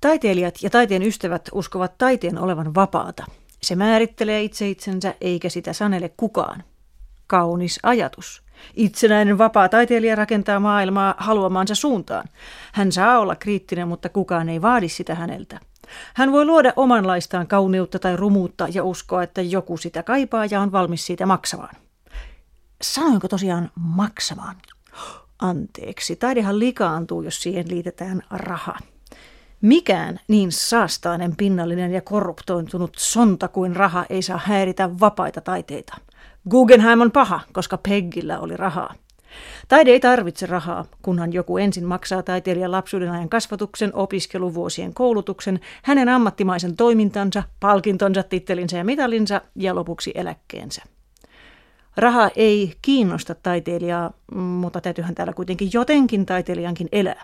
Taiteilijat ja taiteen ystävät uskovat taiteen olevan vapaata. Se määrittelee itse itsensä eikä sitä sanele kukaan. Kaunis ajatus. Itsenäinen vapaa taiteilija rakentaa maailmaa haluamaansa suuntaan. Hän saa olla kriittinen, mutta kukaan ei vaadi sitä häneltä. Hän voi luoda omanlaistaan kauneutta tai rumuutta ja uskoa, että joku sitä kaipaa ja on valmis siitä maksamaan. Sanoinko tosiaan maksamaan? Anteeksi, taidehan likaantuu, jos siihen liitetään raha. Mikään niin saastainen, pinnallinen ja korruptoitunut sonta kuin raha ei saa häiritä vapaita taiteita. Guggenheim on paha, koska Peggillä oli rahaa. Taide ei tarvitse rahaa, kunhan joku ensin maksaa taiteilijan lapsuuden ajan kasvatuksen, opiskeluvuosien koulutuksen, hänen ammattimaisen toimintansa, palkintonsa, tittelinsä ja mitalinsa ja lopuksi eläkkeensä. Raha ei kiinnosta taiteilijaa, mutta täytyyhän täällä kuitenkin jotenkin taiteilijankin elää.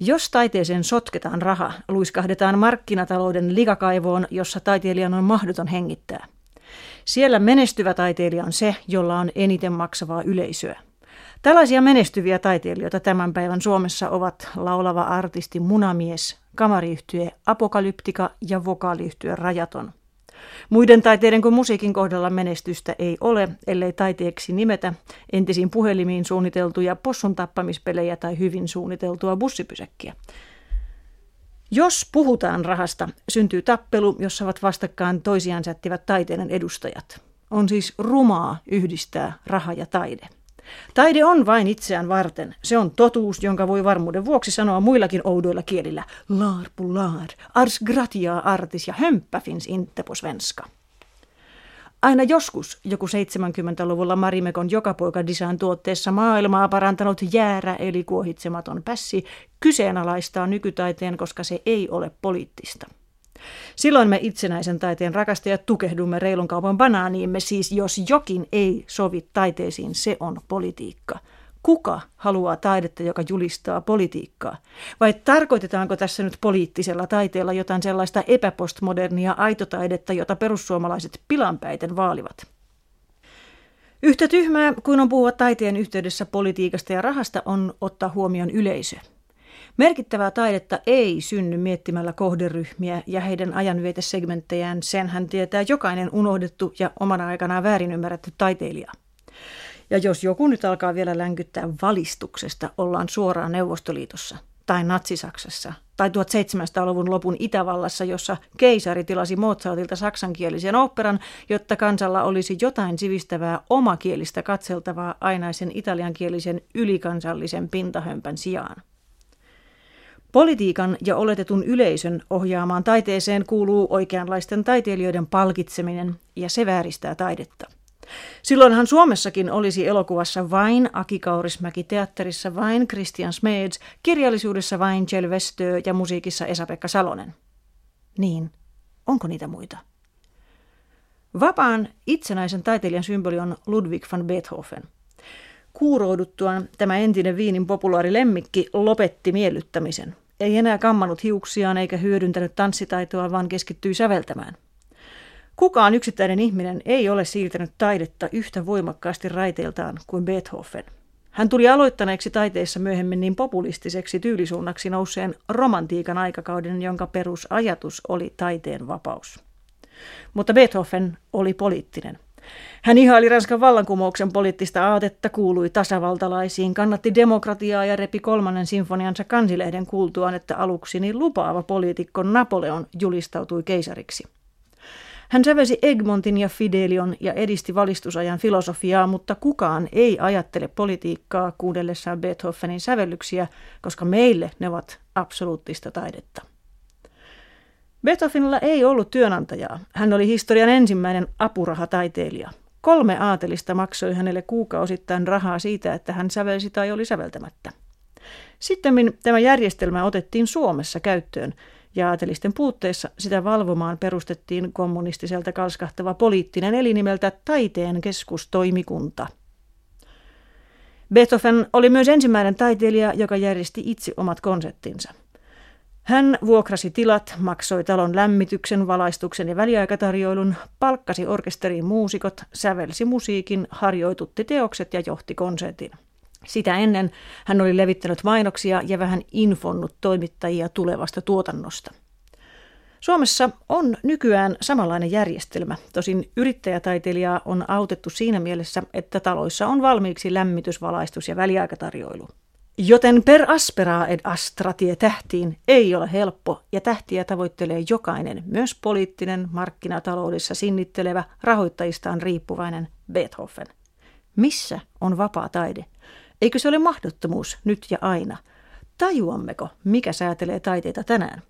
Jos taiteeseen sotketaan raha, luiskahdetaan markkinatalouden likakaivoon, jossa taiteilijan on mahdoton hengittää. Siellä menestyvä taiteilija on se, jolla on eniten maksavaa yleisöä. Tällaisia menestyviä taiteilijoita tämän päivän Suomessa ovat laulava artisti Munamies, kamariyhtye Apokalyptika ja vokaaliyhtye Rajaton. Muiden taiteiden kuin musiikin kohdalla menestystä ei ole, ellei taiteeksi nimetä entisiin puhelimiin suunniteltuja possun tappamispelejä tai hyvin suunniteltua bussipysäkkiä. Jos puhutaan rahasta, syntyy tappelu, jossa ovat vastakkain toisiaan sättivät taiteiden edustajat. On siis rumaa yhdistää raha ja taide. Taide on vain itseään varten. Se on totuus, jonka voi varmuuden vuoksi sanoa muillakin oudoilla kielillä. Lar pular, ars gratia artis ja hömpä finns inte på svenska. Aina joskus joku 70-luvulla Marimekon joka poika design tuotteessa maailmaa parantanut jäärä eli kuohitsematon pässi kyseenalaistaa nykytaiteen, koska se ei ole poliittista. Silloin me itsenäisen taiteen rakastajat tukehdumme reilun kaupan banaaniimme, siis jos jokin ei sovi taiteisiin, se on politiikka. Kuka haluaa taidetta, joka julistaa politiikkaa? Vai tarkoitetaanko tässä nyt poliittisella taiteella jotain sellaista epäpostmodernia aitotaidetta, jota perussuomalaiset pilanpäiten vaalivat? Yhtä tyhmää kuin on puhua taiteen yhteydessä politiikasta ja rahasta on ottaa huomioon yleisö. Merkittävää taidetta ei synny miettimällä kohderyhmiä ja heidän ajanvietesegmenttejään, sen hän tietää jokainen unohdettu ja omana aikanaan väärin ymmärretty taiteilija. Ja jos joku nyt alkaa vielä länkyttää valistuksesta, ollaan suoraan Neuvostoliitossa tai Natsi-Saksassa tai 1700-luvun lopun Itävallassa, jossa keisari tilasi Mozartilta saksankielisen oopperan, jotta kansalla olisi jotain sivistävää omakielistä katseltavaa ainaisen italiankielisen ylikansallisen pintahömpän sijaan. Politiikan ja oletetun yleisön ohjaamaan taiteeseen kuuluu oikeanlaisten taiteilijoiden palkitseminen, ja se vääristää taidetta. Silloinhan Suomessakin olisi elokuvassa vain Aki Kaurismäki, teatterissa vain Christian Smeds, kirjallisuudessa vain Jel Westö ja musiikissa Esa-Pekka Salonen. Niin, onko niitä muita? Vapaan itsenäisen taiteilijan symboli on Ludwig van Beethoven. Kuurouduttuaan tämä entinen Viinin populaari lemmikki lopetti miellyttämisen – ei enää kammannut hiuksiaan eikä hyödyntänyt tanssitaitoa, vaan keskittyi säveltämään. Kukaan yksittäinen ihminen ei ole siirtänyt taidetta yhtä voimakkaasti raiteiltaan kuin Beethoven. Hän tuli aloittaneeksi taiteessa myöhemmin niin populistiseksi tyylisuunnaksi nouseen romantiikan aikakauden, jonka perusajatus oli taiteen vapaus. Mutta Beethoven oli poliittinen. Hän ihaili Ranskan vallankumouksen poliittista aatetta, kuului tasavaltalaisiin, kannatti demokratiaa ja repi kolmannen sinfoniansa kansilehden kuultuaan, että aluksi niin lupaava poliitikko Napoleon julistautui keisariksi. Hän sävelsi Egmontin ja Fidelion ja edisti valistusajan filosofiaa, mutta kukaan ei ajattele politiikkaa kuudellessaan Beethovenin sävellyksiä, koska meille ne ovat absoluuttista taidetta. Beethovenilla ei ollut työnantajaa. Hän oli historian ensimmäinen apurahataiteilija. Kolme aatelista maksoi hänelle kuukausittain rahaa siitä, että hän sävelsi tai oli säveltämättä. Sitten tämä järjestelmä otettiin Suomessa käyttöön ja aatelisten puutteessa sitä valvomaan perustettiin kommunistiselta kalskahtava poliittinen elinimeltä Taiteen keskustoimikunta. Beethoven oli myös ensimmäinen taiteilija, joka järjesti itse omat konserttinsa – hän vuokrasi tilat, maksoi talon lämmityksen, valaistuksen ja väliaikatarjoilun, palkkasi orkesteriin muusikot, sävelsi musiikin, harjoitutti teokset ja johti konsertin. Sitä ennen hän oli levittänyt mainoksia ja vähän infonnut toimittajia tulevasta tuotannosta. Suomessa on nykyään samanlainen järjestelmä, tosin yrittäjätaiteilijaa on autettu siinä mielessä, että taloissa on valmiiksi lämmitys, valaistus ja väliaikatarjoilu. Joten per aspera ed astra tie tähtiin ei ole helppo ja tähtiä tavoittelee jokainen, myös poliittinen, markkinataloudessa sinnittelevä, rahoittajistaan riippuvainen Beethoven. Missä on vapaa taide? Eikö se ole mahdottomuus nyt ja aina? Tajuammeko, mikä säätelee taiteita tänään?